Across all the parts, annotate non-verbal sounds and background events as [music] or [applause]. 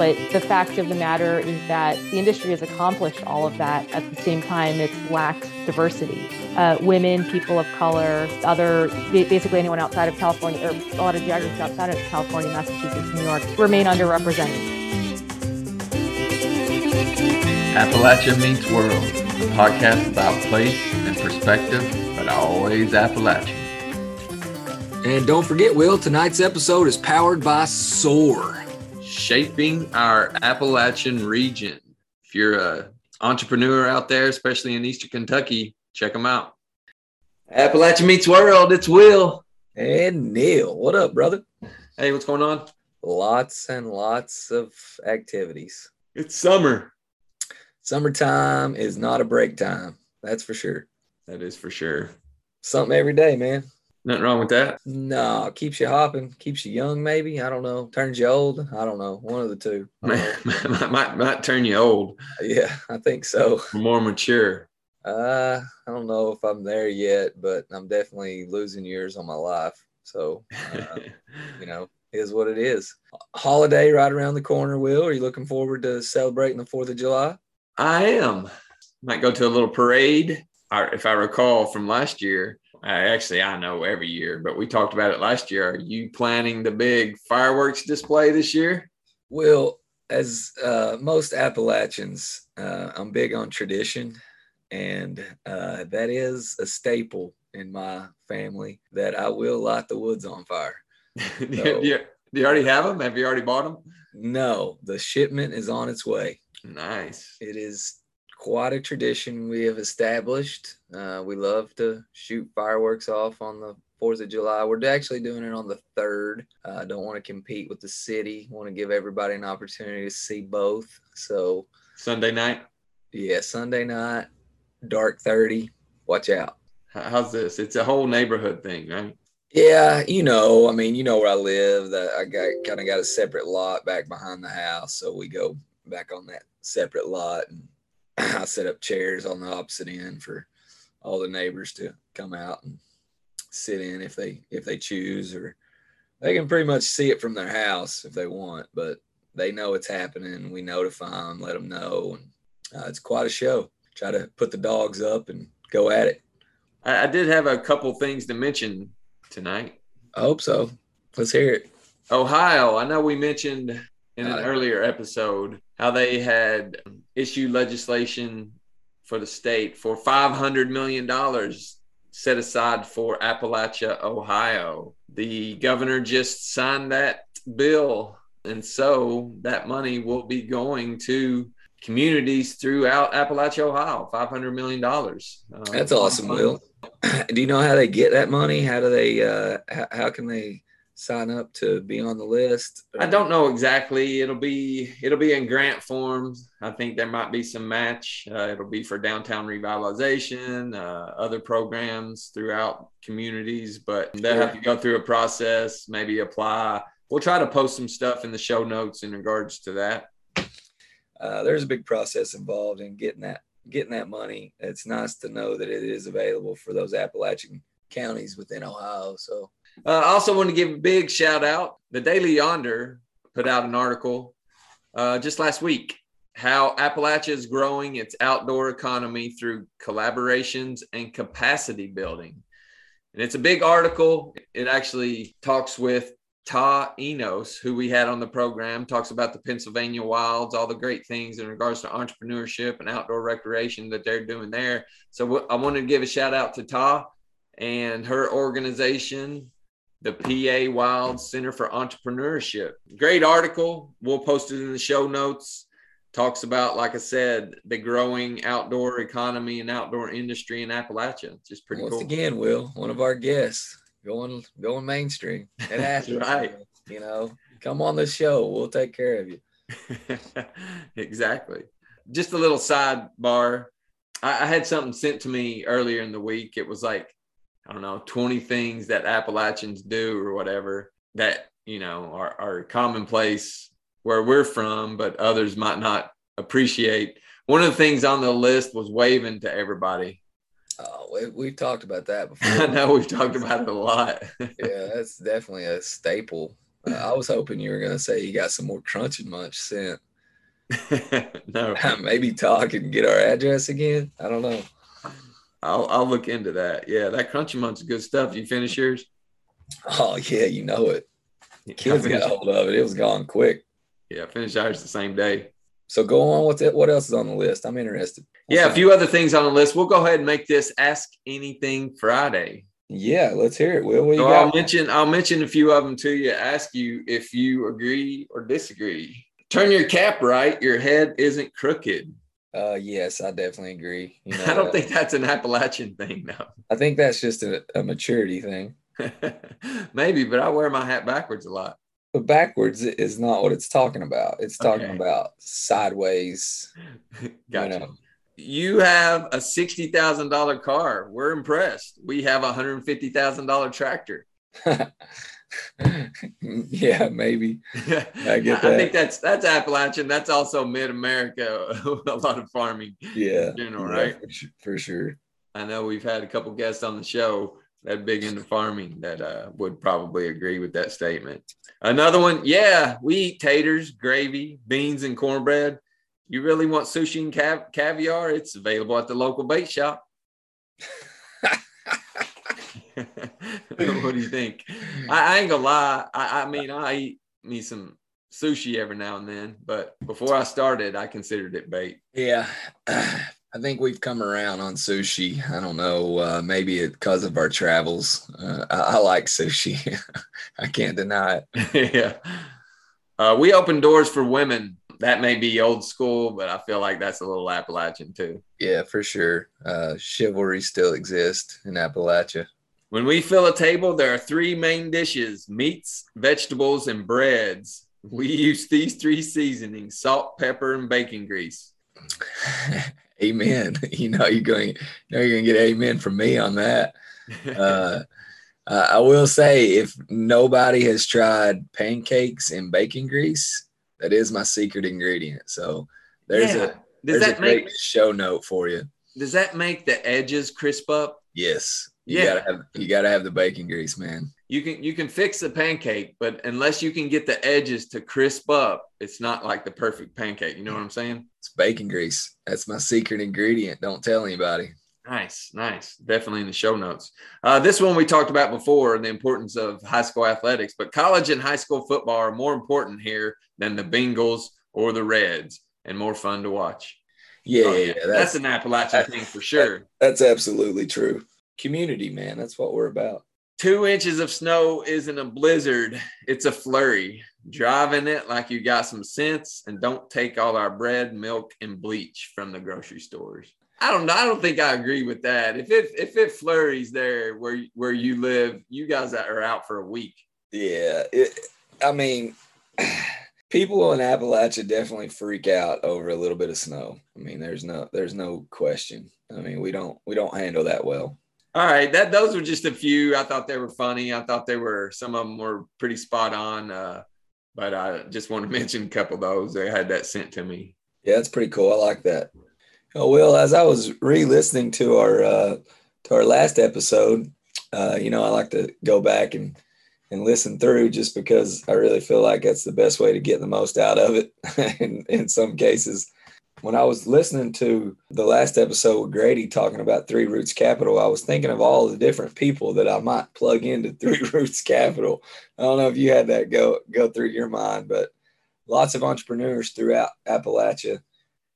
But the fact of the matter is that the industry has accomplished all of that. At the same time, it's lacked diversity. Uh, women, people of color, other, basically anyone outside of California, or a lot of geographies outside of California, Massachusetts, New York, remain underrepresented. Appalachia Meets World, a podcast about place and perspective, but always Appalachian. And don't forget, Will, tonight's episode is powered by SOAR shaping our Appalachian region. If you're a entrepreneur out there, especially in Eastern Kentucky, check them out. Appalachian meets world. It's Will and Neil. What up, brother? Hey, what's going on? Lots and lots of activities. It's summer. Summertime is not a break time. That's for sure. That is for sure. Something every day, man. Nothing wrong with that. No, keeps you hopping, keeps you young, maybe. I don't know. Turns you old. I don't know. One of the two. [laughs] might, might, might turn you old. Yeah, I think so. More mature. Uh, I don't know if I'm there yet, but I'm definitely losing years on my life. So, uh, [laughs] you know, is what it is. Holiday right around the corner. Will, are you looking forward to celebrating the Fourth of July? I am. Might go to a little parade. If I recall from last year, actually I know every year, but we talked about it last year. Are you planning the big fireworks display this year? Well, as uh, most Appalachians, uh, I'm big on tradition, and uh, that is a staple in my family that I will light the woods on fire. [laughs] So, do, you, do you already have them? Have you already bought them? No, the shipment is on its way. Nice. It is quite a tradition we have established. Uh, we love to shoot fireworks off on the 4th of July. We're actually doing it on the 3rd. I uh, don't want to compete with the city, want to give everybody an opportunity to see both. So, Sunday night? Yeah, Sunday night, dark 30. Watch out. How's this? It's a whole neighborhood thing, right? Yeah, you know, I mean, you know where I live. That I got kind of got a separate lot back behind the house, so we go back on that separate lot and [laughs] I set up chairs on the opposite end for all the neighbors to come out and sit in if they if they choose or they can pretty much see it from their house if they want but they know it's happening. We notify them let them know and uh, it's quite a show. Try to put the dogs up and go at it. I, I did have a couple things to mention tonight. I hope so. Let's hear it. Ohio i know we mentioned in an uh, earlier episode how they had issued legislation for the state for $500 million set aside for Appalachia, Ohio. The governor just signed that bill. And so that money will be going to communities throughout Appalachia, Ohio. $500 million. That's awesome, Will. [clears throat] Do you know how they get that money? How do they, uh, how, how can they sign up to be on the list? I don't know exactly. It'll be it'll be in grant forms. I think there might be some match. Uh, it'll be for downtown revitalization, uh, other programs throughout communities, but they'll have to go through a process, maybe apply. We'll try to post some stuff in the show notes in regards to that. Uh, there's a big process involved in getting that getting that money. It's nice to know that it is available for those Appalachian counties within Ohio. So uh, I also want to give a big shout out. The Daily Yonder put out an article uh, just last week how Appalachia is growing its outdoor economy through collaborations and capacity building. And it's a big article. It actually talks with Ta Enos, who we had on the program, talks about the Pennsylvania wilds, all the great things in regards to entrepreneurship and outdoor recreation that they're doing there. So I wanted to give a shout out to Ta and her organization the PA Wild Center for Entrepreneurship. Great article. We'll post it in the show notes. talks about, like I said, the growing outdoor economy and outdoor industry in Appalachia. It's just pretty cool. Once cool. again, Will, one of our guests going going mainstream. It has to, Right. You know, come on the show. We'll take care of you. [laughs] exactly. Just a little sidebar. I, I had something sent to me earlier in the week. It was like, I don't know, 20 things that Appalachians do or whatever that, you know, are, are commonplace where we're from, but others might not appreciate. One of the things on the list was waving to everybody. Oh, we, we've talked about that [laughs] I before. know we've talked about it a lot. [laughs] yeah, that's definitely a staple. Uh, I was hoping you were gonna say you got some more Crunchy Munch sent. [laughs] no, Maybe talk and get our address again. I don't know. I'll, I'll look into that. Yeah, that Crunchy Munch is good stuff. You finish yours? Oh yeah, you know it. Kids got finished- hold of it. It was gone quick. Yeah, finish ours the same day. So go on with it. What else is on the list? I'm interested. Yeah, a few other things on the list. We'll go ahead and make this Ask Anything Friday. Yeah, let's hear it. Will, you So I'll mention I'll mention a few of them to you. Ask you if you agree or disagree. Turn your cap right. Your head isn't crooked. Uh, yes, I definitely agree. You know, [laughs] I don't think that's an Appalachian thing, no. I think that's just a, a maturity thing. [laughs] Maybe, but I wear my hat backwards a lot. But backwards is not what it's talking about. It's talking Okay. about sideways. [laughs] Gotcha. know. You have a sixty thousand dollar car. We're impressed. We have a hundred fifty thousand dollar tractor. [laughs] yeah, maybe. I get I think that's that's Appalachian. That's also Mid America. [laughs] a lot of farming. Yeah. general, yeah, right? For, su- for sure. I know we've had a couple guests on the show that big into farming that uh, would probably agree with that statement. Another one, yeah, we eat taters, gravy, beans, and cornbread. You really want sushi and cav- caviar? It's available at the local bait shop. [laughs] [laughs] what do you think? I, I ain't gonna lie. I, I mean, I eat me some sushi every now and then, but before I started, I considered it bait. Yeah. [sighs] I think we've come around on sushi. I don't know. Uh, maybe because of our travels. Uh, I, I like sushi. [laughs] I can't deny it. [laughs] yeah. Uh, we open doors for women. That may be old school, but I feel like that's a little Appalachian too. Yeah, for sure. Uh, chivalry still exists in Appalachia. When we fill a table, there are three main dishes meats, vegetables, and breads. We use these three seasonings salt, pepper, and bacon grease. [laughs] amen. [laughs] You know you're going. You know you're gonna get amen from me on that. [laughs] Uh, uh, I will say, if nobody has tried pancakes in bacon grease, that is my secret ingredient. So there's Yeah. a Does there's a that great make show note for you. does that make the edges crisp up? Yes, you Yeah. gotta have you gotta have the bacon grease, man. You can you can fix the pancake, but unless you can get the edges to crisp up, it's not like the perfect pancake. You know what I'm saying? It's bacon grease. That's my secret ingredient. Don't tell anybody. Nice, nice. Definitely in the show notes. Uh, this one we talked about before and the importance of high school athletics, but college and high school football are more important here than the Bengals or the Reds and more fun to watch. Yeah, Oh, yeah. That's, That's an Appalachian thing for sure. that's absolutely true. Community, man. That's what we're about. Two inches of snow isn't a blizzard, it's a flurry. Driving it like you got some sense and don't take all our bread, milk, and bleach from the grocery stores. I don't know. I don't think I agree with that. If it if it flurries there where where you live, you guys are out for a week. Yeah, it, I mean, [sighs] people in Appalachia definitely freak out over a little bit of snow. I mean, there's no there's no question. I mean, we don't we don't handle that well. All right, that those were just a few. I thought they were funny. I thought they were some of them were pretty spot on. Uh, but I just want to [laughs] mention a couple of those. They had that sent to me. Yeah, that's pretty cool. I like that. Oh, Will, as I was re-listening to our uh, to our last episode, uh, you know, I like to go back and and listen through just because I really feel like that's the best way to get the most out of it. [laughs] in, in some cases, when I was listening to the last episode with Grady talking about Three Roots Capital, I was thinking of all the different people that I might plug into [laughs] Three Roots Capital. I don't know if you had that go go through your mind, but lots of entrepreneurs throughout Appalachia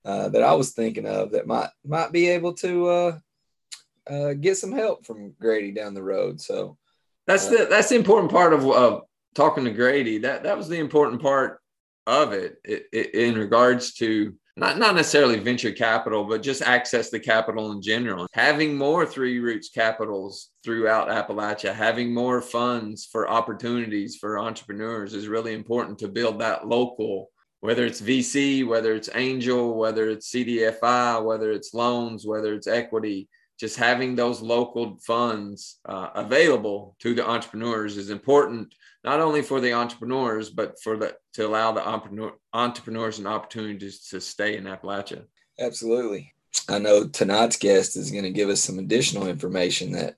uh, that I was thinking of that might might be able to uh, uh, get some help from Grady down the road. So That's the that's the important part of uh, talking to Grady. That that was the important part of it, it, it in regards to not, not necessarily venture capital, but just access to capital in general. Having more three roots capitals throughout Appalachia, having more funds for opportunities for entrepreneurs is really important to build that local, whether it's VC, whether it's angel, whether it's CDFI, whether it's loans, whether it's equity. Just having those local funds uh, available to the entrepreneurs is important not only for the entrepreneurs, but for the to allow the entrepreneur, entrepreneurs and opportunities to stay in Appalachia. Absolutely. I know tonight's guest is going to give us some additional information that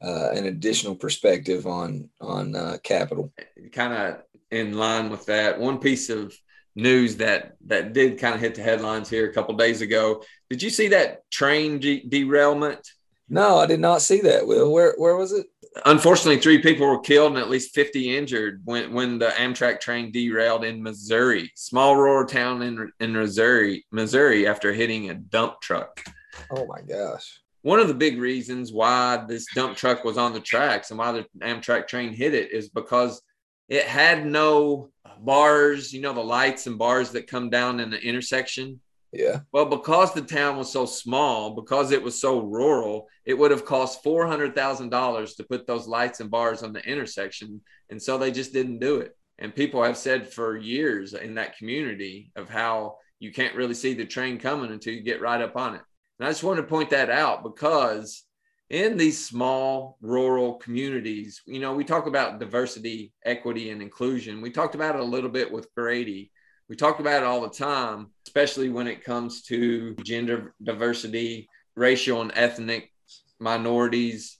uh, an additional perspective on on uh, capital. Kind of in line with that, one piece of news that that did kind of hit the headlines here a couple days ago. Did you see that train de- derailment? No, I did not see that. Will, where where was it? unfortunately, three people were killed and at least 50 injured when, when the Amtrak train derailed in Missouri, small rural town in, in Missouri, Missouri after hitting a dump truck. Oh my gosh. One of the big reasons why this dump truck was on the tracks and why the Amtrak train hit it is because it had no bars, you know, the lights and bars that come down in the intersection. Yeah. Well, because the town was so small, because it was so rural, it would have cost four hundred thousand dollars to put those lights and bars on the intersection, and so they just didn't do it. And people have said for years in that community of how you can't really see the train coming until you get right up on it. And I just want to point that out because in these small rural communities, you know, we talk about diversity, equity, and inclusion. We talked about it a little bit with Grady we talk about it all the time, especially when it comes to gender diversity, racial and ethnic minorities.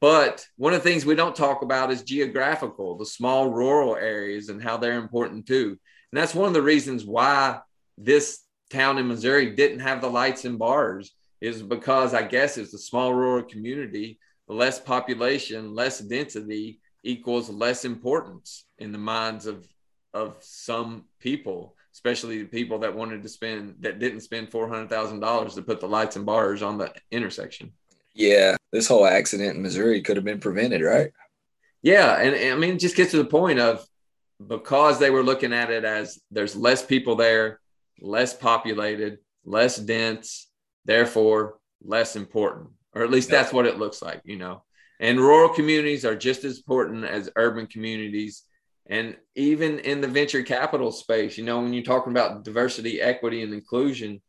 But one of the things we don't talk about is geographical, the small rural areas and how they're important too. And that's one of the reasons why this town in Missouri didn't have the lights and bars is because I guess it's a small rural community, less population, less density equals less importance in the minds of of some people, especially the people that wanted to spend that didn't spend four hundred thousand dollars to put the lights and bars on the intersection. Yeah, this whole accident in Missouri could have been prevented, right? Yeah, and, and I mean, it just gets to the point of because they were looking at it as there's less people there, less populated, less dense, therefore less important, or at least that's what it looks like, you know. And rural communities are just as important as urban communities and even in the venture capital space, you know, when you're talking about diversity, equity, and inclusion,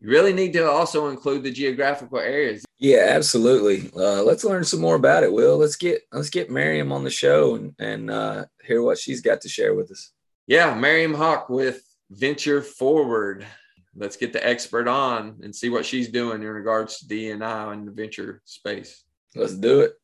you really need to also include the geographical areas. Yeah, absolutely. Uh, let's learn some more about it. Will let's get let's get Maryam on the show and and uh, hear what she's got to share with us. Yeah, Maryam Haque with Venture Forward. Let's get the expert on and see what she's doing in regards to DNI and the venture space. Let's do it.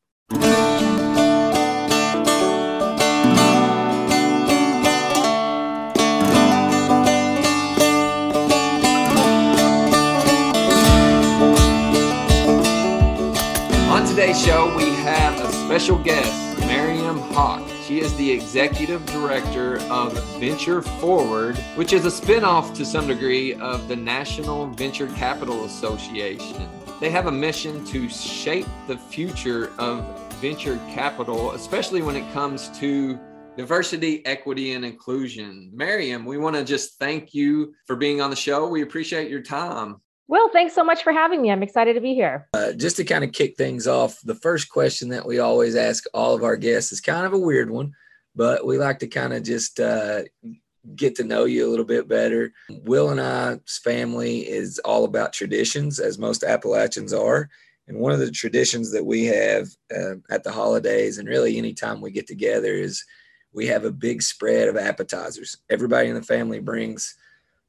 She is the executive director of Venture Forward, which is a spinoff to some degree of the National Venture Capital Association. They have a mission to shape the future of venture capital, especially when it comes to diversity, equity, and inclusion. Maryam, we want to just thank you for being on the show. We appreciate your time. Will, thanks so much for having me. I'm excited to be here. Uh, just to kind of kick things off, the first question that we always ask all of our guests is kind of a weird one, but we like to kind of just uh, get to know you a little bit better. Will and I's family is all about traditions, as most Appalachians are. And one of the traditions that we have uh, at the holidays and really anytime we get together is we have a big spread of appetizers. Everybody in the family brings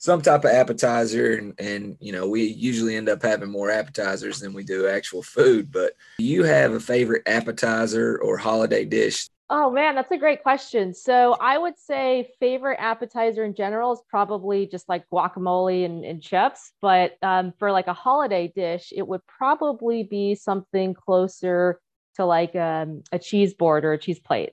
some type of appetizer and, and you know we usually end up having more appetizers than we do actual food but do you have a favorite appetizer or holiday dish? Oh man that's a great question. So i would say favorite appetizer in general is probably just like guacamole and, and chips but um, for like a holiday dish it would probably be something closer to like um, a cheese board or a cheese plate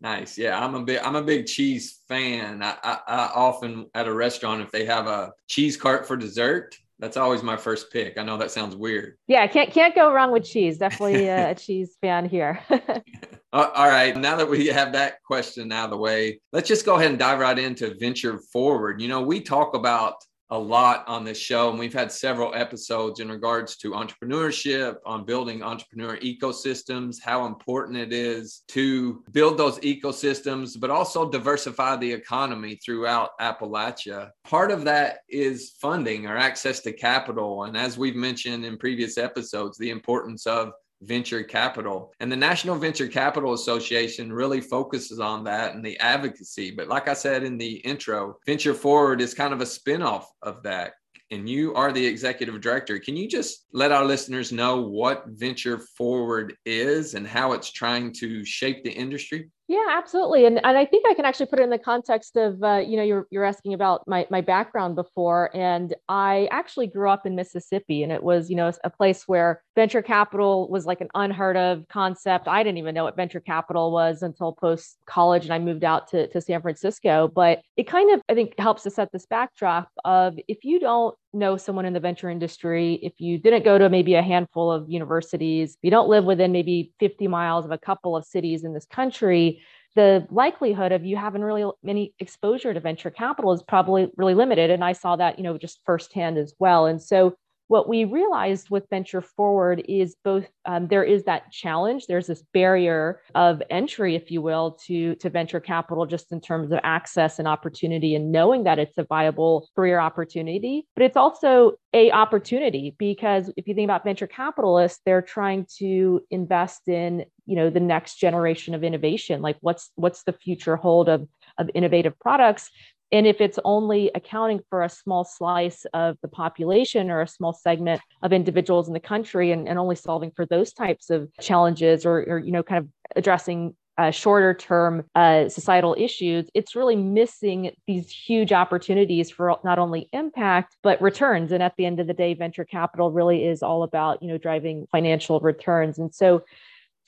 Nice. Yeah, I'm a big I'm a big cheese fan. I, I, I, often at a restaurant if they have a cheese cart for dessert, that's always my first pick. I know that sounds weird. Yeah, can't can't go wrong with cheese. Definitely a, [laughs] a cheese fan here. [laughs] All right. Now that we have that question out of the way, let's just go ahead and dive right into venture forward. You know, we talk about a lot on this show, and we've had several episodes in regards to entrepreneurship, on building entrepreneur ecosystems, how important it is to build those ecosystems, but also diversify the economy throughout Appalachia. Part of that is funding or access to capital. And as we've mentioned in previous episodes, the importance of venture capital. And the National Venture Capital Association really focuses on that and the advocacy. But like I said in the intro, Venture Forward is kind of a spinoff of that. And you are the executive director. Can you just let our listeners know what Venture Forward is and how it's trying to shape the industry? Yeah, absolutely. And, and I think I can actually put it in the context of, uh, you know, you're, you're asking about my, my background before. And I actually grew up in Mississippi and it was, you know, a place where venture capital was like an unheard of concept. I didn't even know what venture capital was until post college and I moved out to, to San Francisco. But it kind of, I think, helps to set this backdrop of if you don't know someone in the venture industry, if you didn't go to maybe a handful of universities, you don't live within maybe 50 miles of a couple of cities in this country, the likelihood of you having really many exposure to venture capital is probably really limited. And I saw that, you know, just firsthand as well. And so what we realized with venture forward is both um, there is that challenge there's this barrier of entry if you will to to venture capital just in terms of access and opportunity and knowing that it's a viable career opportunity but it's also a opportunity because if you think about venture capitalists they're trying to invest in you know the next generation of innovation. Like what's what's the future hold of of innovative products and if it's only accounting for a small slice of the population or a small segment of individuals in the country and, and only solving for those types of challenges or, or you know, kind of addressing uh, shorter term uh, societal issues, it's really missing these huge opportunities for not only impact, but returns. And at the end of the day, venture capital really is all about, you know, driving financial returns. And so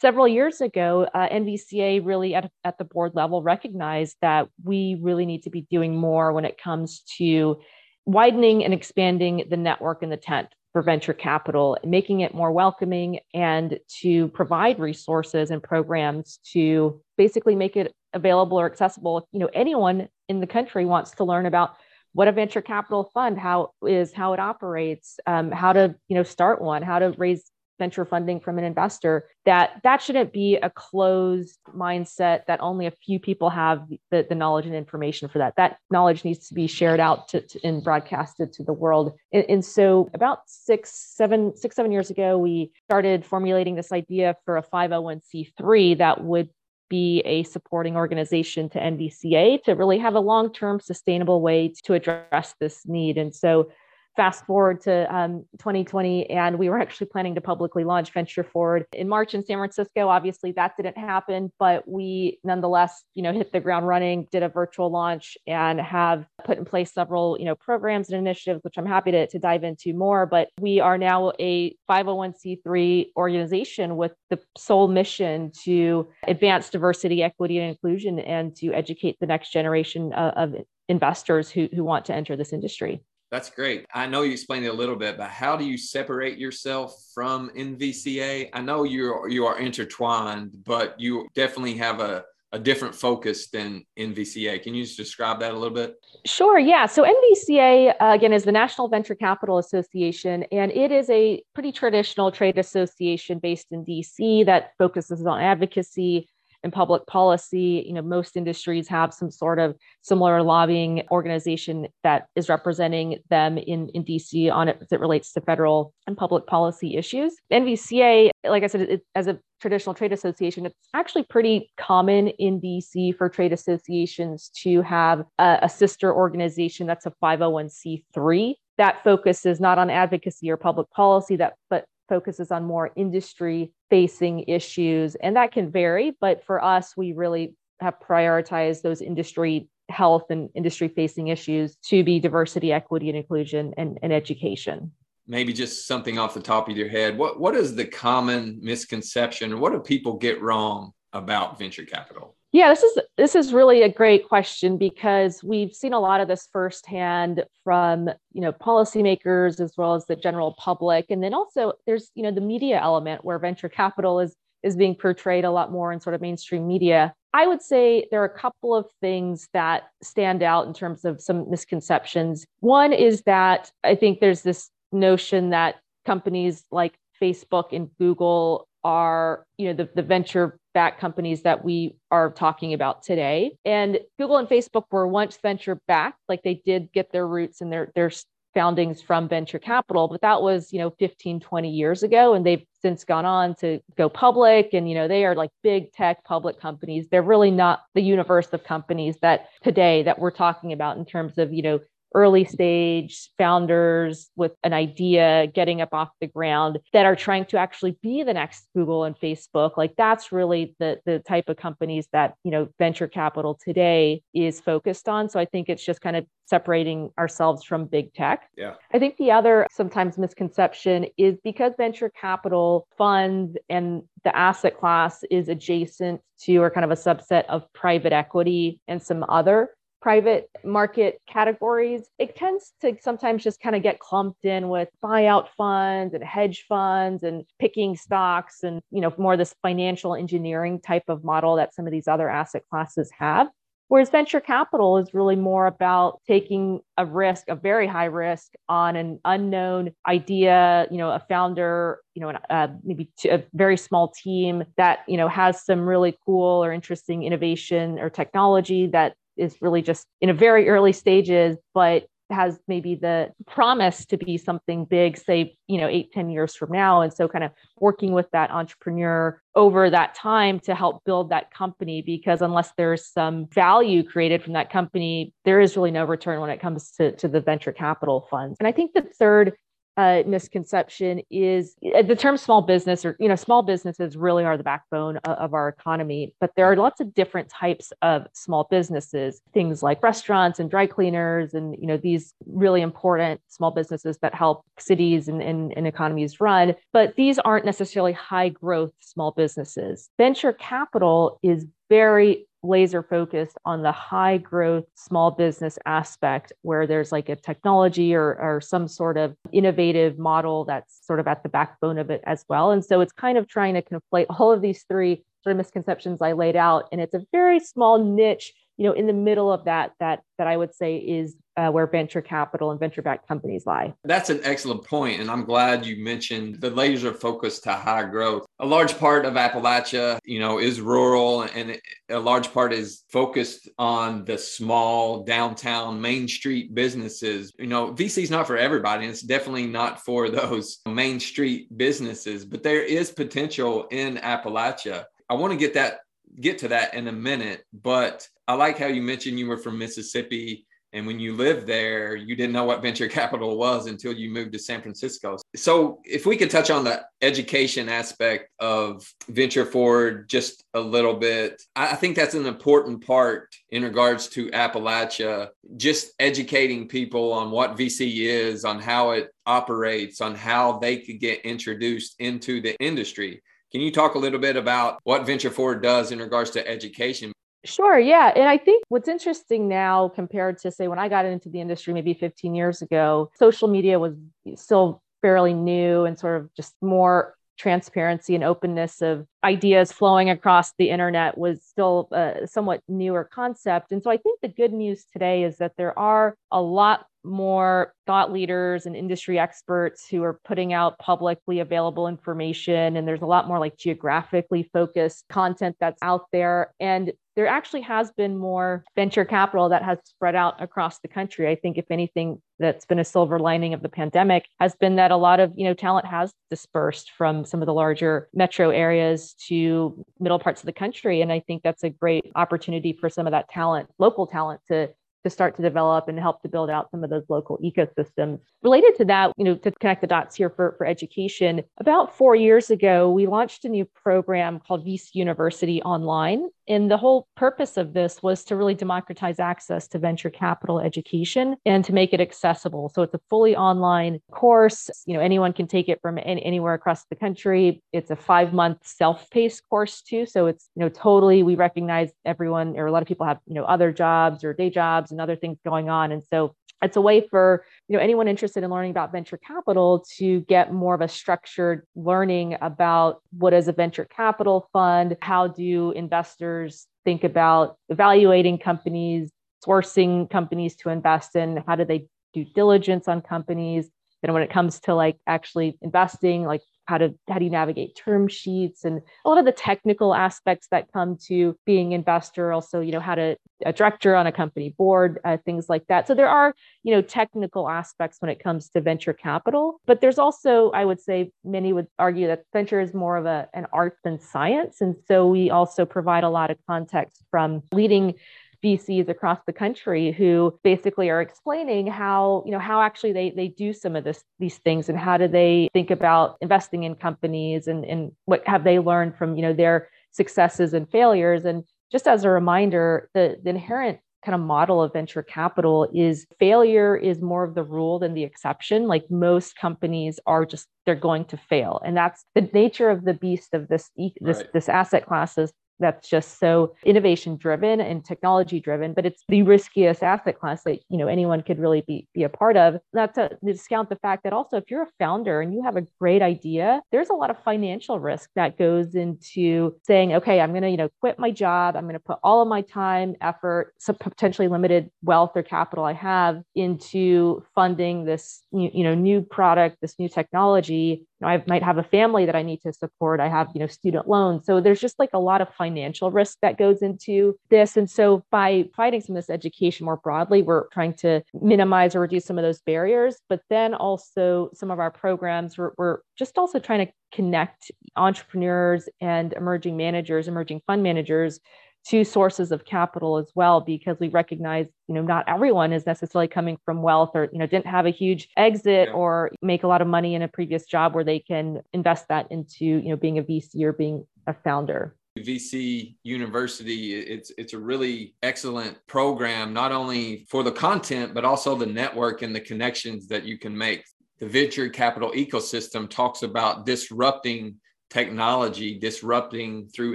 several years ago, uh, NVCA really at, at the board level recognized that we really need to be doing more when it comes to widening and expanding the network and the tent for venture capital, making it more welcoming and to provide resources and programs to basically make it available or accessible. You know anyone in the country wants to learn about what a venture capital fund how is, how it operates, um, how to you know start one, how to raise venture funding from an investor that that shouldn't be a closed mindset that only a few people have the, the knowledge and information for that that knowledge needs to be shared out to, to and broadcasted to the world and, and, so about six seven six seven years ago we started formulating this idea for a 501c3 that would be a supporting organization to NVCA to really have a long term sustainable way to address this need. And so fast forward to um, 2020 and we were actually planning to publicly launch venture forward in march in san francisco. Obviously that didn't happen but we nonetheless you know hit the ground running did a virtual launch and have put in place several you know programs and initiatives which i'm happy to, to dive into more. But we are now a 501c3 organization with the sole mission to advance diversity equity and inclusion and to educate the next generation of, of investors who, who want to enter this industry that's great. I know you explained it a little bit, but how do you separate yourself from NVCA? I know you are, you are intertwined, but you definitely have a, a different focus than NVCA. Can you just describe that a little bit? Sure. Yeah. So NVCA uh, again is the National Venture Capital Association, and it is a pretty traditional trade association based in DC that focuses on advocacy in public policy. You know, most industries have some sort of similar lobbying organization that is representing them in, in DC on it as it relates to federal and public policy issues. NVCA, like I said, it, as a traditional trade association, it's actually pretty common in DC for trade associations to have a, a sister organization that's a 501c3 that focuses not on advocacy or public policy that but focuses on more industry facing issues. And that can vary, but for us, we really have prioritized those industry health and industry facing issues to be diversity, equity, and inclusion and, and education. Maybe just something off the top of your head. What what is the common misconception? What do people get wrong about venture capital? Yeah, this is this is really a great question because we've seen a lot of this firsthand from you know policymakers as well as the general public, and then also there's you know the media element where venture capital is is being portrayed a lot more in sort of mainstream media. I would say there are a couple of things that stand out in terms of some misconceptions. One is that I think there's this notion that companies like Facebook and Google are, you know, the, the venture backed companies that we are talking about today. And Google and Facebook were once venture backed, like they did get their roots and their their foundings from venture capital, but that was, you know, 15, 20 years ago. And they've since gone on to go public. And, you know, they are like big tech public companies. They're really not the universe of companies that today that we're talking about in terms of, you know, early stage founders with an idea getting up off the ground that are trying to actually be the next Google and Facebook. Like that's really the the type of companies that, you know, venture capital today is focused on. So I think it's just kind of separating ourselves from big tech. Yeah. I think the other sometimes misconception is because venture capital funds and the asset class is adjacent to or kind of a subset of private equity and some other private market categories, it tends to sometimes just kind of get clumped in with buyout funds and hedge funds and picking stocks and, you know, more this financial engineering type of model that some of these other asset classes have. Whereas venture capital is really more about taking a risk, a very high risk on an unknown idea, you know, a founder, you know, uh, maybe a very small team that, you know, has some really cool or interesting innovation or technology that is really just in a very early stages, but has maybe the promise to be something big, say, you know, eight, ten years from now. And so kind of working with that entrepreneur over that time to help build that company, because unless there's some value created from that company, there is really no return when it comes to, to the venture capital funds. And I think the third uh, misconception is uh, the term small business or you know small businesses really are the backbone of, of, our economy but there are lots of different types of small businesses things like restaurants and dry cleaners and you know these really important small businesses that help cities and, and, and economies run but these aren't necessarily high growth small businesses. Venture capital is very laser focused on the high growth small business aspect where there's like a technology or, or some sort of innovative model that's sort of at the backbone of it as well. And so it's kind of trying to conflate all of these three sort of misconceptions I laid out. And it's a very small niche you know in the middle of that that that i would say is uh, where venture capital and venture backed companies lie. That's an excellent point and i'm glad you mentioned the laser focus to high growth. A large part of appalachia you know is rural and a large part is focused on the small downtown main street businesses. You know vc is not for everybody and it's definitely not for those [laughs] main street businesses but there is potential in appalachia. I want to get that get to that in a minute, but I like how you mentioned you were from Mississippi. And when you lived there, you didn't know what venture capital was until you moved to San Francisco. So, if we could touch on the education aspect of Venture Forward just a little bit, I think that's an important part in regards to Appalachia, just educating people on what VC is, on how it operates, on how they could get introduced into the industry. Can you talk a little bit about what Venture Forward does in regards to education? Sure. Yeah. And I think what's interesting now compared to, say, when I got into the industry maybe 15 years ago, social media was still fairly new and sort of just more transparency and openness of ideas flowing across the internet was still a somewhat newer concept. And so I think the good news today is that there are a lot more thought leaders and industry experts who are putting out publicly available information. And there's a lot more like geographically focused content that's out there. And there actually has been more venture capital that has spread out across the country. I think, if anything, that's been a silver lining of the pandemic has been that a lot of you know talent has dispersed from some of the larger metro areas to middle parts of the country and i think that's a great opportunity for some of that talent local talent to to start to develop and help to build out some of those local ecosystems. Related to that, you know, to connect the dots here for, for education, about four years ago, we launched a new program called VC University Online. And the whole purpose of this was to really democratize access to venture capital education and to make it accessible. So it's a fully online course. You know, anyone can take it from any, anywhere across the country. It's a five month self paced course too. So it's, you know, totally, we recognize everyone or a lot of people have, you know, other jobs or day jobs and other things going on. And so it's a way for you know anyone interested in learning about venture capital to get more of a structured learning about what is a venture capital fund how do investors think about evaluating companies sourcing companies to invest in how do they do diligence on companies and when it comes to like actually investing like how to how do you navigate term sheets and a lot of the technical aspects that come to being investor also you know how to a director on a company board uh, things like that. So there are you know technical aspects when it comes to venture capital but there's also i would say many would argue that venture is more of a, an art than science. And so we also provide a lot of context from leading VCs across the country who basically are explaining how, you know, how actually they they do some of this these things and how do they think about investing in companies and, and what have they learned from, you know, their successes and failures. And just as a reminder, the, the inherent kind of model of venture capital is failure is more of the rule than the exception like most companies are just they're going to fail and that's the nature of the beast of this this right. this asset classes that's just so innovation driven and technology driven but it's the riskiest asset class that you know anyone could really be, be a part of. Not to discount the fact that also if you're a founder and you have a great idea there's a lot of financial risk that goes into saying okay i'm going to you know quit my job. I'm going to put all of my time effort some potentially limited wealth or capital i have into funding this you know new product this new technology know, I might have a family that I need to support. I have, you know, student loans. So there's just like a lot of financial risk that goes into this. And so by fighting some of this education more broadly, we're trying to minimize or reduce some of those barriers. But then also some of our programs, we're, we're just also trying to connect entrepreneurs and emerging managers, emerging fund managers to sources of capital as well because we recognize you know not everyone is necessarily coming from wealth or you know didn't have a huge exit yeah. or make a lot of money in a previous job where they can invest that into you know being a vc or being a founder VC University, it's it's a really excellent program, not only for the content, but also the network and the connections that you can make. The venture capital ecosystem talks about disrupting technology disrupting through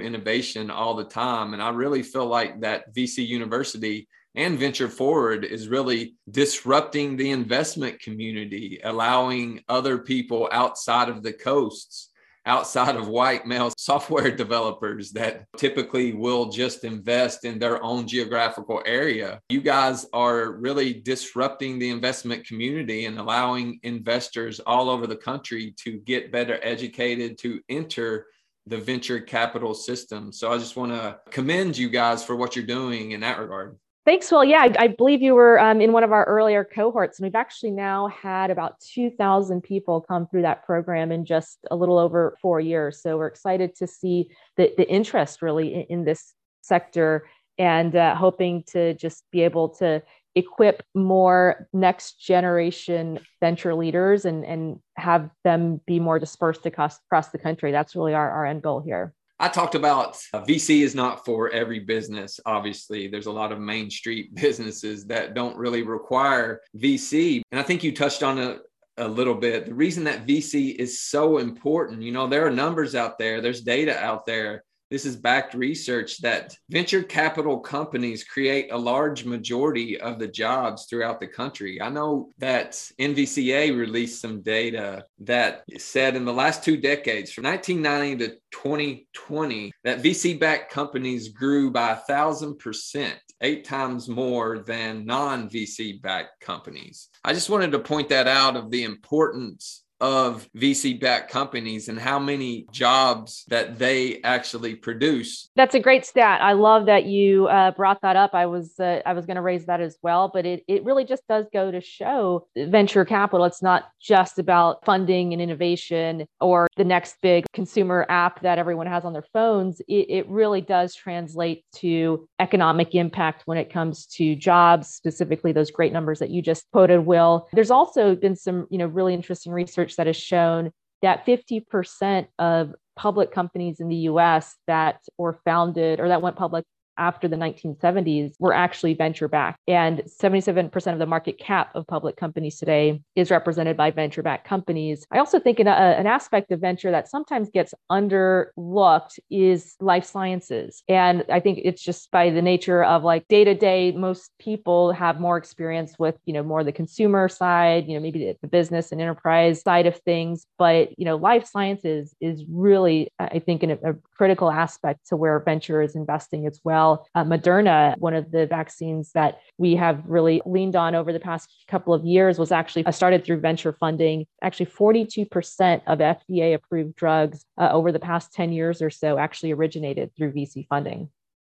innovation all the time. And I really feel like that VC University and Venture Forward is really disrupting the investment community, allowing other people outside of the coasts outside of white male [laughs] software developers that typically will just invest in their own geographical area. You guys are really disrupting the investment community and allowing investors all over the country to get better educated to enter the venture capital system. So I just want to commend you guys for what you're doing in that regard. Thanks, Will. Yeah, I, I believe you were um, in one of our earlier cohorts, and we've actually now had about 2,000 people come through that program in just a little over four years. So we're excited to see the, the interest really in, in this sector and uh, hoping to just be able to equip more next generation venture leaders and, and have them be more dispersed across, across the country. That's really our, our end goal here. I talked about uh, VC is not for every business. Obviously, there's a lot of Main Street [laughs] businesses that don't really require VC. And I think you touched on it a little bit. The reason that VC is so important, you know, there are numbers out there, there's data out there this is backed research that venture capital companies create a large majority of the jobs throughout the country. I know that NVCA released some data that said in the last two decades, from 1990 to 2020, that VC backed companies grew by a thousand percent, eight times more than non VC backed companies. I just wanted to point that out of the importance of VC backed companies and how many jobs that they actually produce. That's a great stat. I love that you uh, brought that up. I was uh, I was going to raise that as well, but it it really just does go to show venture capital. It's not just about funding and innovation or the next big consumer app that everyone has on their phones. It, it really does translate to economic impact when it comes to jobs, specifically those great numbers that you just quoted. Will there's also been some you know really interesting research research that has shown that 50% of public companies in the US that were founded or that went public after the 1970s were actually venture backed. And 77% of the market cap of public companies today is represented by venture backed companies. I also think an, a, an aspect of venture that sometimes gets underlooked is life sciences. And I think it's just by the nature of like day to day, most people have more experience with, you know, more the consumer side, you know, maybe the business and enterprise side of things. But, you know, life sciences is really, I think, an, a critical aspect to where venture is investing as well. Uh, Moderna, one of the vaccines that we have really leaned on over the past couple of years, was actually started through venture funding. Actually, 42% of FDA approved drugs uh, over the past 10 years or so actually originated through VC funding.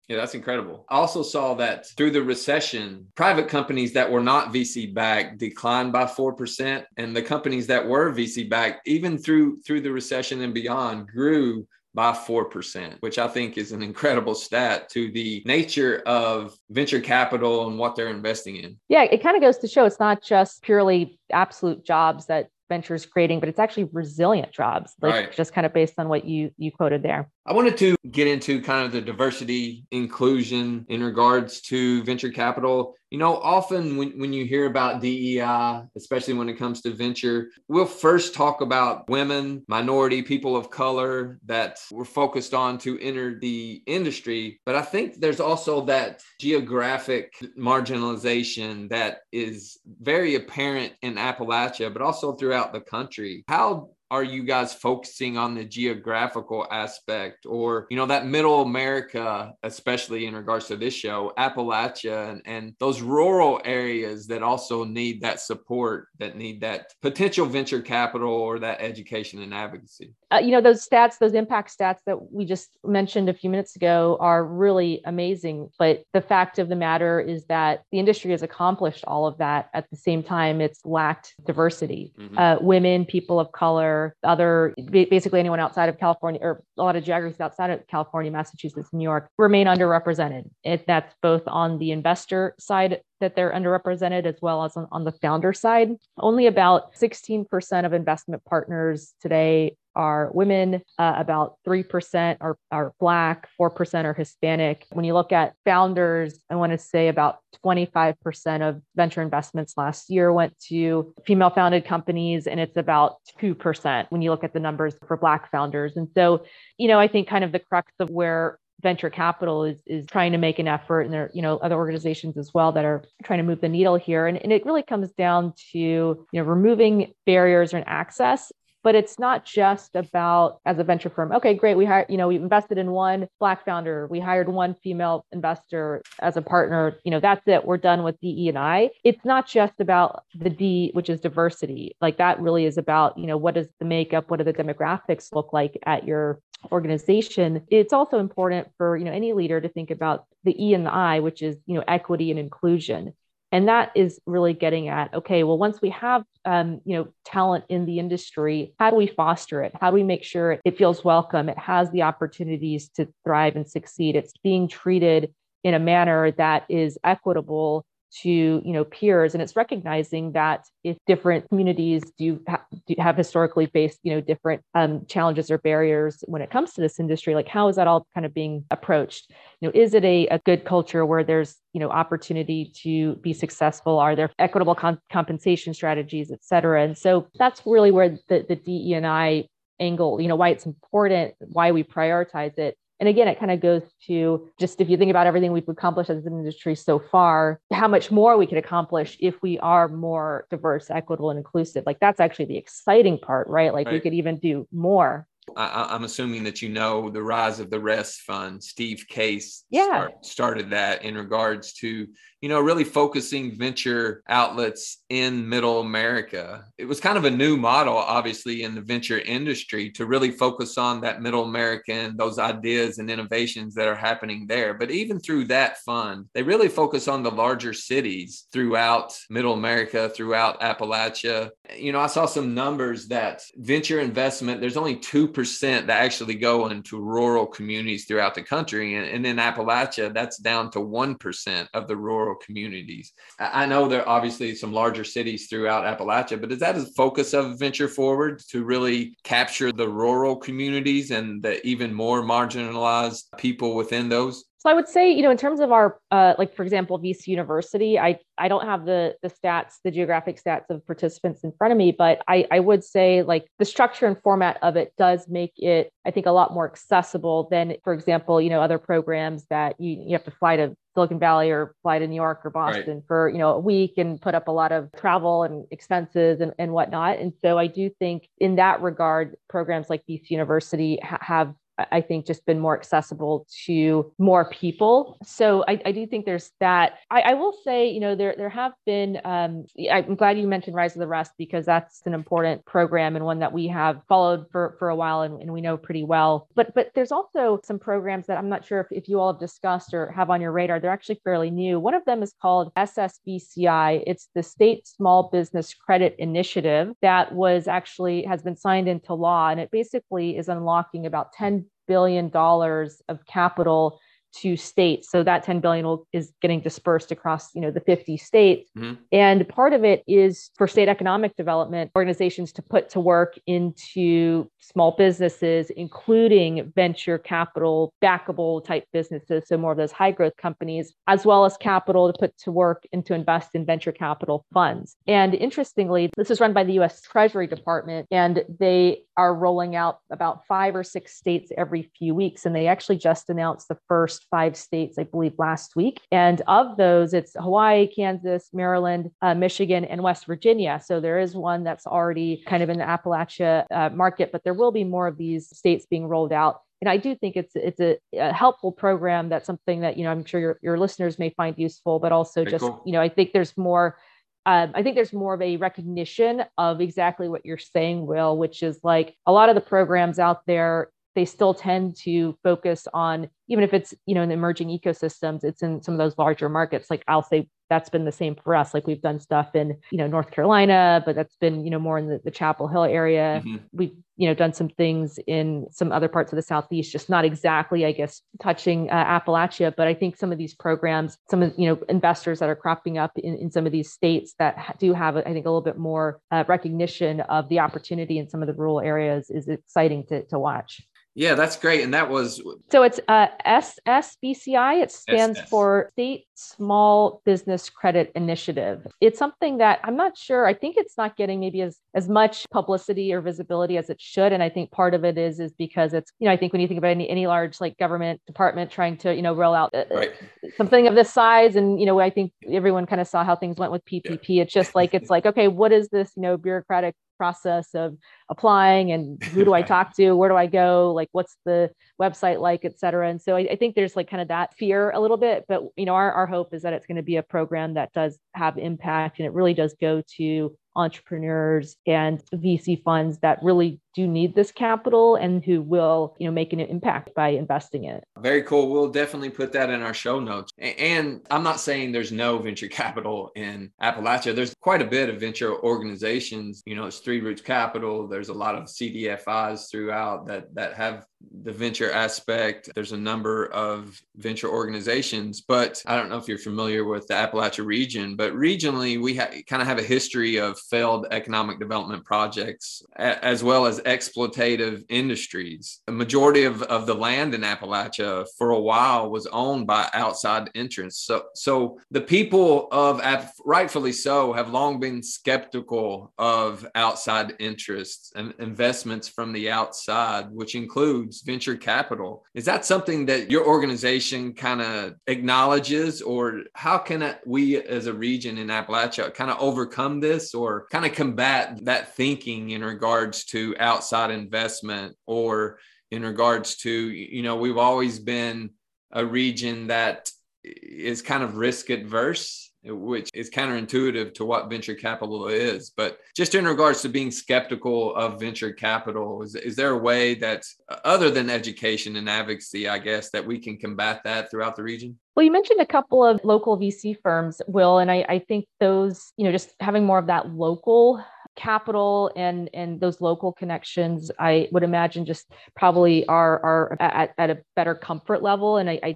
Yeah, that's incredible. I also saw that through the recession, private companies that were not VC backed declined by 4% and the companies that were VC backed even through through the recession and beyond grew by 4%, which I think is an incredible stat to the nature of venture capital and what they're investing in. Yeah, it kind of goes to show it's not just purely absolute jobs that ventures creating, but it's actually resilient jobs, like right. just kind of based on what you you quoted there. I wanted to get into kind of the diversity inclusion in regards to venture capital. You know, often when, when you hear about DEI, especially when it comes to venture, we'll first talk about women, minority, people of color that we're focused on to enter the industry. But I think there's also that geographic marginalization that is very apparent in Appalachia, but also throughout the country. How are you guys focusing on the geographical aspect or you know that middle america especially in regards to this show appalachia and, and those rural areas that also need that support that need that potential venture capital or that education and advocacy uh, you know those stats those impact stats that we just mentioned a few minutes ago are really amazing but the fact of the matter is that the industry has accomplished all of that at the same time it's lacked diversity mm-hmm. uh, women people of color other basically anyone outside of California or a lot of geographies outside of California, Massachusetts, New York remain underrepresented. If that's both on the investor side that they're underrepresented as well as on, on the founder side. Only about 16% of investment partners today are women, uh, about 3% are, are Black, 4% are Hispanic. When you look at founders, I want to say about 25% of venture investments last year went to female founded companies, and it's about 2% when you look at the numbers for Black founders. And so, you know, I think kind of the crux of where venture capital is is trying to make an effort and there you know other organizations as well that are trying to move the needle here and, and it really comes down to you know removing barriers and access but it's not just about as a venture firm okay great we hired you know we invested in one black founder we hired one female investor as a partner you know that's it we're done with de and i. It's not just about the d which is diversity. Like that really is about you know what does the makeup what do the demographics look like at your organization? It's also important for you know any leader to think about the e and the i which is you know equity and inclusion and that is really getting at okay well once we have um, you know talent in the industry how do we foster it? How do we make sure it feels welcome? It has the opportunities to thrive and succeed. It's being treated in a manner that is equitable to you know peers and it's recognizing that if different communities do, ha- do have historically faced you know different um, challenges or barriers when it comes to this industry like how is that all kind of being approached? You know is it a, a good culture where there's you know opportunity to be successful? Are there equitable com- compensation strategies et cetera? And so that's really where the, the de and i angle you know why it's important why we prioritize it and again, it kind of goes to just if you think about everything we've accomplished as an industry so far, how much more we could accomplish if we are more diverse, equitable, and inclusive. Like that's actually the exciting part, right? Like right. we could even do more. I, am assuming that you know the rise of the Rest Fund. Steve Case yeah. Start, started that in regards to you know, really focusing venture outlets in middle America. It was kind of a new model, obviously, in the venture industry to really focus on that middle American, those ideas and innovations that are happening there. But even through that fund, they really focus on the larger cities throughout middle America, throughout Appalachia. You know, I saw some numbers that venture investment, there's only 2% that actually go into rural communities throughout the country. And, and in Appalachia, that's down to 1% of the rural communities. I know there are obviously some larger cities throughout Appalachia, but is that a focus of Venture Forward to really capture the rural communities and the even more marginalized people within those? So I would say, you know, in terms of our, uh, like for example, VC University, I I don't have the the stats, the geographic stats of participants in front of me, but I I would say like the structure and format of it does make it, I think, a lot more accessible than, for example, you know, other programs that you you have to fly to Silicon Valley or fly to New York or Boston right. for you know a week and put up a lot of travel and expenses and, and whatnot. And so I do think in that regard, programs like VC University ha- have I think just been more accessible to more people. So I, I do think there's that. I, I, will say, you know, there there have been. Um, I'm glad you mentioned Rise of the Rest because that's an important program and one that we have followed for for a while and, and we know pretty well. But but there's also some programs that I'm not sure if, if you all have discussed or have on your radar. They're actually fairly new. One of them is called SSBCI. It's the State Small Business Credit Initiative that was actually has been signed into law, and it basically is unlocking about 10 billion dollars of capital to states. So that 10 billion will, is getting dispersed across, you know, the 50 states. Mm-hmm. And part of it is for state economic development organizations to put to work into small businesses, including venture capital backable type businesses. So more of those high growth companies, as well as capital to put to work and to invest in venture capital funds. And interestingly, this is run by the US Treasury Department and they are rolling out about five or six states every few weeks. And they actually just announced the first first five states, I believe, last week. And of those, it's Hawaii, Kansas, Maryland, uh, Michigan, and West Virginia. So there is one that's already kind of in the Appalachia uh, market, but there will be more of these states being rolled out and I do think it's it's a, a, helpful program. That's something that you know I'm sure your, your listeners may find useful, but also Very just cool. you know I think there's more. Um, I think there's more of a recognition of exactly what you're saying, Will, which is like a lot of the programs out there they still tend to focus on even if it's you know in emerging ecosystems it's in some of those larger markets like i'll say that's been the same for us. Like we've done stuff in you know north carolina but that's been you know more in the, the chapel hill area. Mm-hmm. we've you know done some things in some other parts of the southeast just not exactly i guess touching uh, appalachia but i think some of these programs some of you know investors that are cropping up in, in some of these states that do have i think a little bit more uh, recognition of the opportunity in some of the rural areas is exciting to, to watch yeah, that's great. And that was so it's uh, SSBCI. It stands SS. for State Small Business Credit Initiative. It's something that I'm not sure. I think it's not getting maybe as as much publicity or visibility as it should. And I think part of it is is because it's you know I think when you think about any any large like government department trying to you know roll out uh, right. something of this size, and you know I think everyone kind of saw how things went with PPP. Yeah. It's just like it's like okay, what is this you know bureaucratic process of applying and who do I [laughs] talk to? Where do I go? Like, what's the website like, et cetera. And so I, I, think there's like kind of that fear a little bit, but you know, our, our hope is that it's going to be a program that does have impact and it really does go to entrepreneurs and VC funds that really do need this capital and who will, you know, make an impact by investing it. Very cool. We'll definitely put that in our show notes. And I'm not saying there's no venture capital in Appalachia. There's quite a bit of venture organizations. You know, it's Three Roots Capital. There's a lot of CDFIs throughout that that have the venture aspect. There's a number of venture organizations, but I don't know if you're familiar with the Appalachia region, but regionally we ha- kind of have a history of failed economic development projects a- as well as exploitative industries. The majority of, of the land in Appalachia for a while was owned by outside interests. So, so the people of, rightfully so, have long been skeptical of outside interests and investments from the outside, which includes venture capital. Is that something that your organization kind of acknowledges, or how can we as a region in Appalachia kind of overcome this or kind of combat that thinking in regards to outside outside investment or in regards to you know we've always been a region that is kind of risk adverse which is counterintuitive to what venture capital is. But just in regards to being skeptical of venture capital, is, is there a way that, other than education and advocacy, I guess, that we can combat that throughout the region? Well, you mentioned a couple of local VC firms, Will, and I, I think those, you know, just having more of that local capital and and those local connections i would imagine just probably are are at, at a better comfort level. And i i,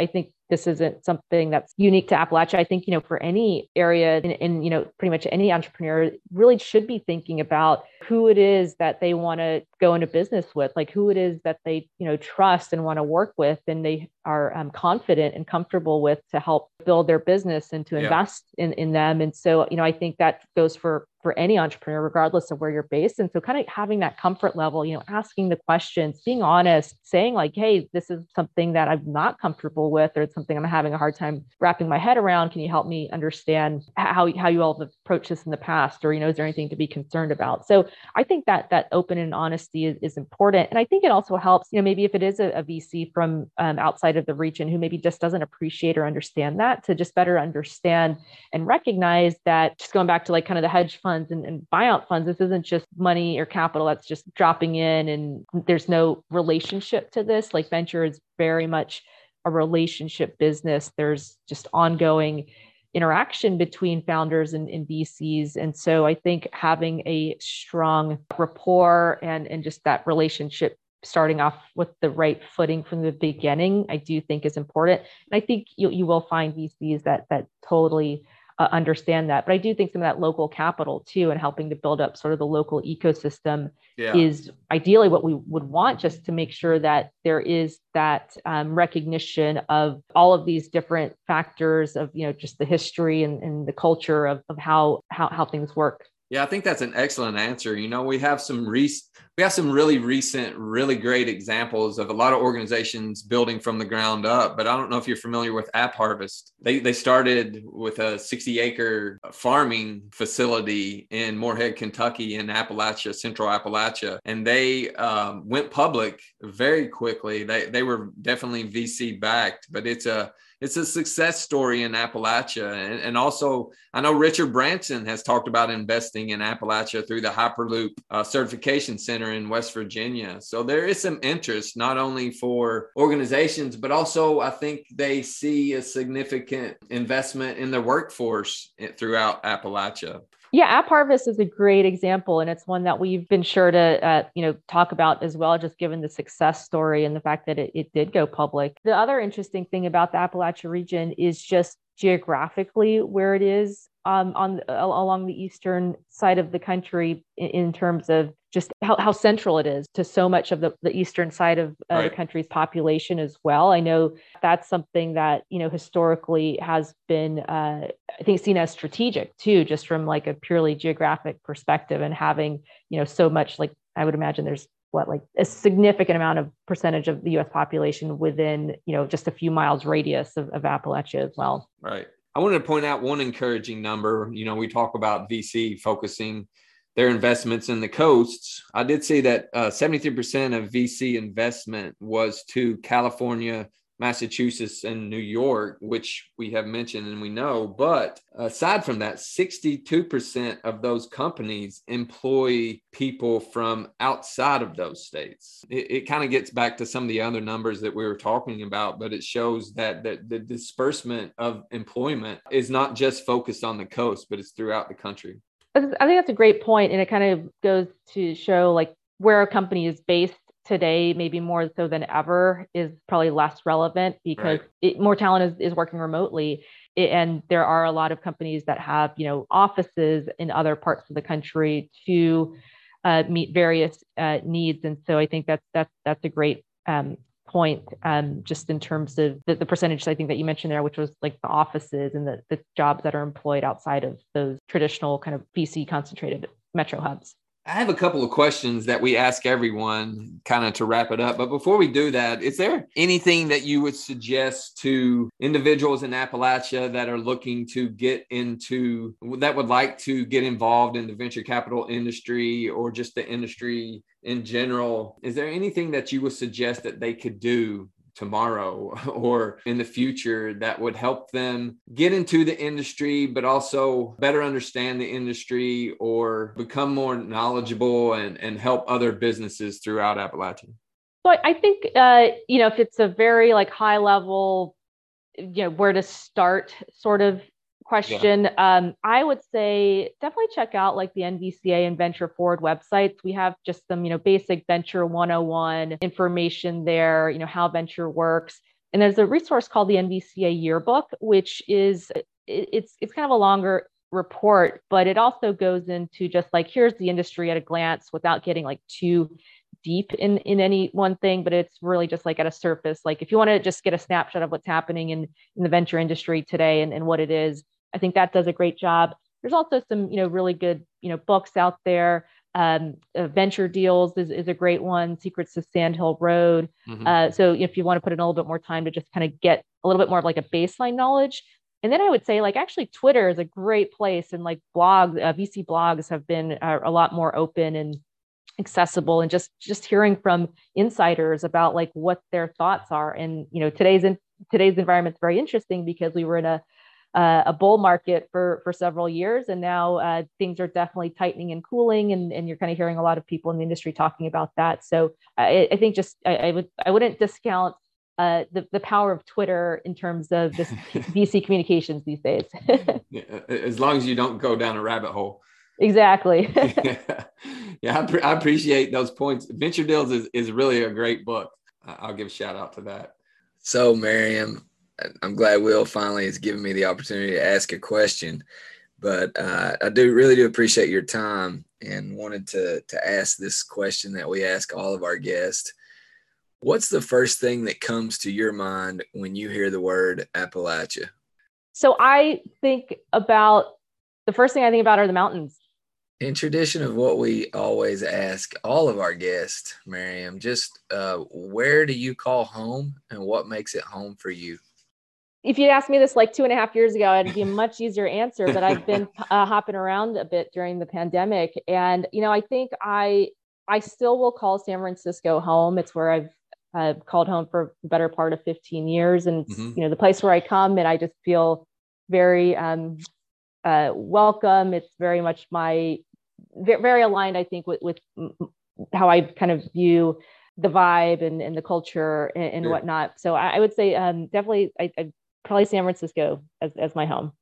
I think this isn't something that's unique to Appalachia. I think, you know, for any area and, you know, pretty much any entrepreneur really should be thinking about who it is that they want to go into business with, like who it is that they, you know, trust and want to work with and they are um, confident and comfortable with to help build their business and to invest in, in them. And so, you know, I think that goes for for any entrepreneur, regardless of where you're based. And so, kind of having that comfort level, you know, asking the questions, being honest, saying, like, hey, this is something that I'm not comfortable with, or something I'm having a hard time wrapping my head around. Can you help me understand how, how you all have approached this in the past? Or, you know, is there anything to be concerned about? So, I think that that open and honesty is, is important. And I think it also helps, you know, maybe if it is a, a VC from um, outside of the region who maybe just doesn't appreciate or understand that, to just better understand and recognize that just going back to like kind of the hedge funds and, and buyout funds, this isn't just money or capital that's just dropping in and there's no relationship to this. Like venture is very much a relationship business. There's just ongoing interaction between founders and, and, VCs. And so I think having a strong rapport and, and just that relationship starting off with the right footing from the beginning, I do think is important. And I think you, you will find VCs that that totally uh, understand that. But I do think some of that local capital too, and helping to build up sort of the local ecosystem yeah. is ideally what we would want, just to make sure that there is that um, recognition of all of these different factors of you know just the history and, and the culture of, of how, how how things work. Yeah, I think that's an excellent answer. You know, we have some re- we have some really recent, really great examples of a lot of organizations building from the ground up. But I don't know if you're familiar with App Harvest. They they started with a 60 acre farming facility in Morehead, Kentucky, in Appalachia, Central Appalachia, and they um, went public very quickly. They they were definitely VC backed, but it's a it's a success story in Appalachia. And, and, also, I know Richard Branson has talked about investing in Appalachia through the Hyperloop uh, Certification Center in West Virginia. So there is some interest not only for organizations, but also I think they see a significant investment in the workforce throughout Appalachia. Yeah, App Harvest is a great example, and it's one that we've been sure to, uh, you know, talk about as well, just given the success story and the fact that it, it did go public. The other interesting thing about the Appalachia region is just geographically where it is um, on along the eastern side of the country in, in terms of just how, how, central it is to so much of the, the eastern side of uh, right. the country's population as well. I know that's something that you know historically has been uh, I think seen as strategic too, just from like a purely geographic perspective and having you know so much like I would imagine there's what like a significant amount of percentage of the U.S. population within you know just a few miles radius of, of Appalachia as well. Right. I wanted to point out one encouraging number. You know, we talk about VC focusing their investments in the coasts. I did see that uh, 73% of VC investment was to California, Massachusetts, and New York, which we have mentioned and we know. But aside from that, 62% of those companies employ people from outside of those states. It, it kind of gets back to some of the other numbers that we were talking about, but it shows that, that the disbursement of employment is not just focused on the coast, but it's throughout the country. I think that's a great point, and it kind of goes to show like where a company is based today, maybe more so than ever, is probably less relevant because right. it, more talent is, is working remotely. It, and there are a lot of companies that have, you know, offices in other parts of the country to uh, meet various uh, needs. And so I think that's that's that's a great um, point, um, just in terms of the, the percentage I think that you mentioned there, which was like the offices and the, the jobs that are employed outside of those traditional kind of VC concentrated metro hubs. I have a couple of questions that we ask everyone kind of to wrap it up. But before we do that, is there anything that you would suggest to individuals in Appalachia that are looking to get into, that would like to get involved in the venture capital industry or just the industry in general? Is there anything that you would suggest that they could do tomorrow [laughs] or in the future that would help them get into the industry, but also better understand the industry or become more knowledgeable and, and help other businesses throughout Appalachia? So I think, uh, you know, if it's a very like high level, you know, where to start sort of question. Yeah. Um, I would say definitely check out like the NVCA and Venture Forward websites. We have just some, you know, basic Venture 101 information there, you know, how venture works. And there's a resource called the NVCA Yearbook, which is it's it's kind of a longer report, but it also goes into just like here's the industry at a glance without getting like too deep in in any one thing but it's really just like at a surface like if you want to just get a snapshot of what's happening in in the venture industry today and, and what it is i think that does a great job there's also some you know really good you know books out there um, uh, venture deals is, is a great one secrets of sand hill road mm-hmm. uh, so if you want to put in a little bit more time to just kind of get a little bit more of like a baseline knowledge and then I would say, like, actually, Twitter is a great place, and like blogs, uh, VC blogs have been uh, a lot more open and accessible, and just just hearing from insiders about like what their thoughts are. And you know, today's in today's environment is very interesting because we were in a uh, a bull market for for several years, and now uh, things are definitely tightening and cooling, and, and you're kind of hearing a lot of people in the industry talking about that. So I, I think just I, I would I wouldn't discount uh, the, the power of Twitter in terms of this [laughs] VC communications these days. [laughs] as long as you don't go down a rabbit hole. Exactly. [laughs] yeah, I, pre- I, appreciate those points. Venture Deals is, is really a great book. I'll give a shout out to that. So, Maryam, I'm glad Will finally has given me the opportunity to ask a question. But uh, I do really do appreciate your time and wanted to to ask this question that we ask all of our guests What's the first thing that comes to your mind when you hear the word Appalachia? So I think about the first thing I think about are the mountains. In tradition of what we always ask all of our guests, Maryam, just uh, where do you call home and what makes it home for you? If you'd asked me this like two and a half years ago, it'd be a much easier answer. But I've been [laughs] uh, hopping around a bit during the pandemic, and you know, I think I I still will call San Francisco home. It's where I've I've called home for the better part of 15 years. And, mm-hmm. you know, the place where I come and I just feel very um, uh, welcome. It's very much my, very aligned, I think, with, with how I kind of view the vibe and, and the culture and, and sure. whatnot. So I, I would say um, definitely, I, I, probably San Francisco as, as my home.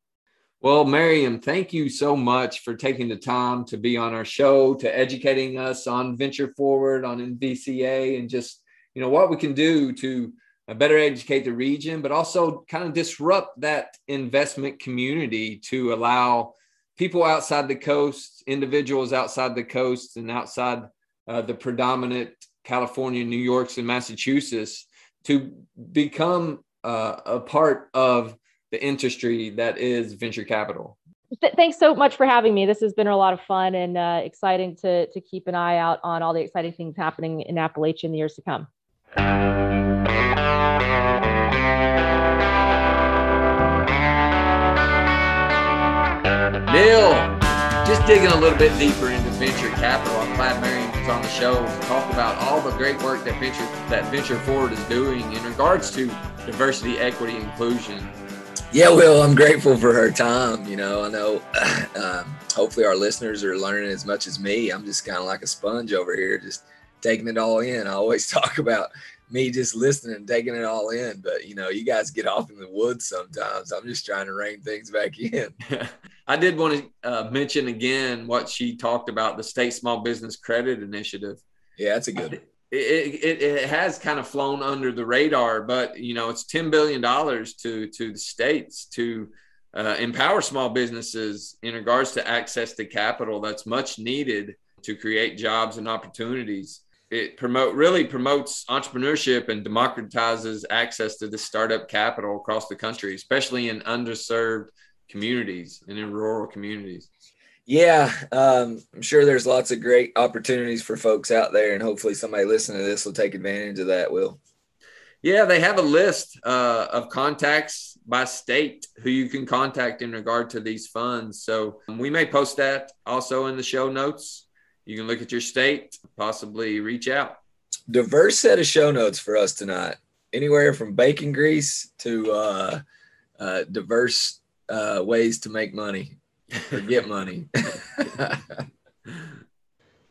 Well, Maryam, thank you so much for taking the time to be on our show, to educating us on Venture Forward, on NVCA, and just you know what we can do to uh, better educate the region, but also kind of disrupt that investment community to allow people outside the coast, individuals outside the coast, and outside uh, the predominant California, New York's, and Massachusetts to become uh, a part of the industry that is venture capital. thanks so much for having me. This has been a lot of fun and uh, exciting to, to keep an eye out on all the exciting things happening in Appalachia in the years to come. Neil, just digging a little bit deeper into venture capital. I'm glad Maryam on the show to talk about all the great work that venture that Venture Forward is doing in regards to diversity, equity, inclusion. Yeah, Will, I'm grateful for her time. You know, I know [clears throat] um, hopefully our listeners are learning as much as me. I'm just kind of like a sponge over here, just taking it all in. I always [laughs] talk about me just listening and taking it all in, but you know, you guys get off in the woods sometimes. I'm just trying to rein things back in. [laughs] I did want to uh, mention again what she talked about the state small business credit initiative. Yeah, that's a good. It, it, it has kind of flown under the radar, but you know it's ten billion dollars to to the states to uh, empower small businesses in regards to access to capital that's much needed to create jobs and opportunities it promote really promotes entrepreneurship and democratizes access to this startup capital across the country, especially in underserved communities and in rural communities. Yeah, um, I'm sure there's lots of great opportunities for folks out there, and hopefully somebody listening to this will take advantage of that. Will. Yeah, they have a list uh, of contacts by state who you can contact in regard to these funds. So we may post that also in the show notes you can look at your state, possibly reach out. Diverse set of show notes for us tonight. Anywhere from bacon grease to uh, uh, diverse uh, ways to make money or get money. [laughs] [laughs]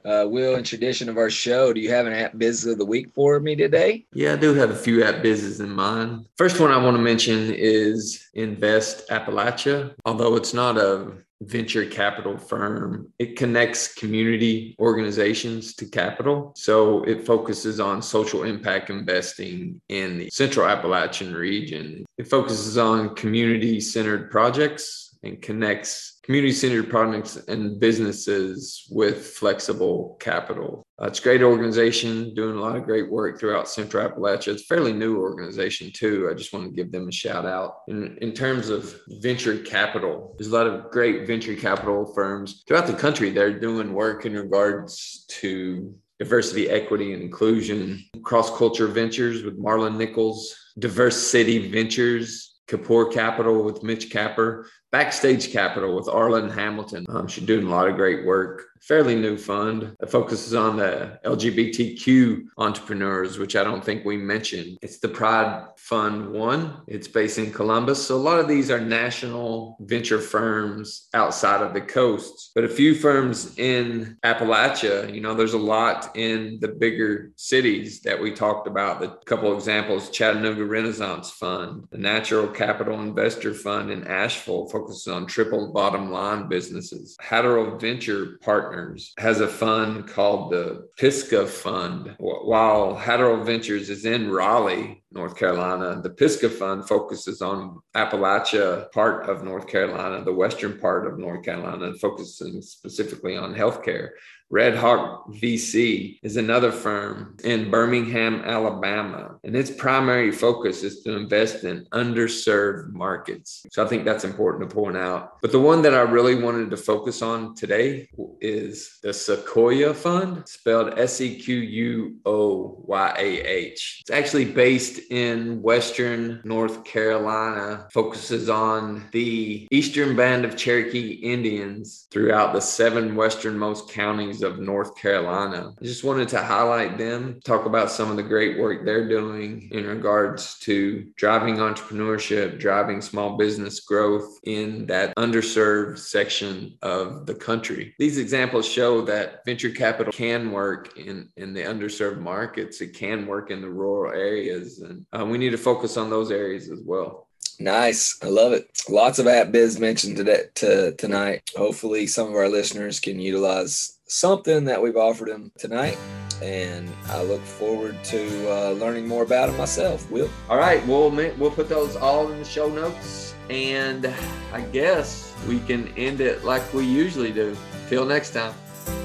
Uh, Will, in tradition of our show, do you have an app business of the week for me today? Yeah, I do have a few app businesses in mind. First one I want to mention is Invest Appalachia. Although it's not a venture capital firm. It connects community organizations to capital. So it focuses on social impact investing in the central Appalachian region. It focuses on community centered projects and connects community centered products and businesses with flexible capital. Uh, it's a great organization doing a lot of great work throughout Central Appalachia. It's a fairly new organization too. I just want to give them a shout out. In, in terms of venture capital, there's a lot of great venture capital firms throughout the country that are doing work in regards to diversity, equity, and inclusion, cross culture ventures with Marlon Nichols, diverse city ventures, Kapor Capital with Mitch Kapor, Backstage Capital with Arlan Hamilton. Um, she's doing a lot of great work. Fairly new fund that focuses on the LGBTQ entrepreneurs, which I don't think we mentioned. It's the Pride Fund One. It's based in Columbus. So a lot of these are national venture firms outside of the coasts, but a few firms in Appalachia. You know, there's a lot in the bigger cities that we talked about. The couple examples: Chattanooga Renaissance Fund, the Natural Capital Investor Fund in Asheville focuses on triple bottom line businesses. Hatteras Venture Partners has a fund called the Pisgah Fund. While Hatteras Ventures is in Raleigh, North Carolina, the Pisgah Fund focuses on Appalachia part of North Carolina, the western part of North Carolina, and focusing specifically on healthcare. Red Hawk VC is another firm in Birmingham, Alabama, and its primary focus is to invest in underserved markets. So I think that's important to point out. But the one that I really wanted to focus on today is the Sequoyah Fund, spelled S E Q U O Y A H. It's actually based in Western North Carolina, focuses on the eastern band of Cherokee Indians throughout the seven westernmost counties of North Carolina. I just wanted to highlight them, talk about some of the great work they're doing in regards to driving entrepreneurship, driving small business growth in that underserved section of the country. These examples show that venture capital can work in, in the underserved markets, it can work in the rural areas, and uh, we need to focus on those areas as well. Nice. I love it. Lots of app biz mentioned today to tonight. Hopefully some of our listeners can utilize something that we've offered them tonight. And I look forward to uh, learning more about it myself. Will. All right. We'll we'll put those all in the show notes, and I guess we can end it like we usually do. Till next time.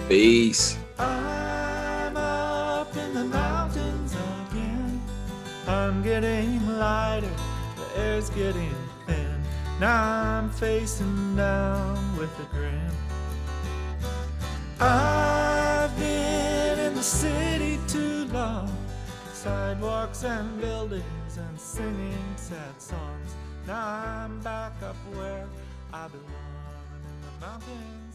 Peace. I'm getting lighter, the air's getting thin. Now I'm facing down with a grin. I've been in the city too long. Sidewalks and buildings and singing sad songs. Now I'm back up where I belong in the mountains.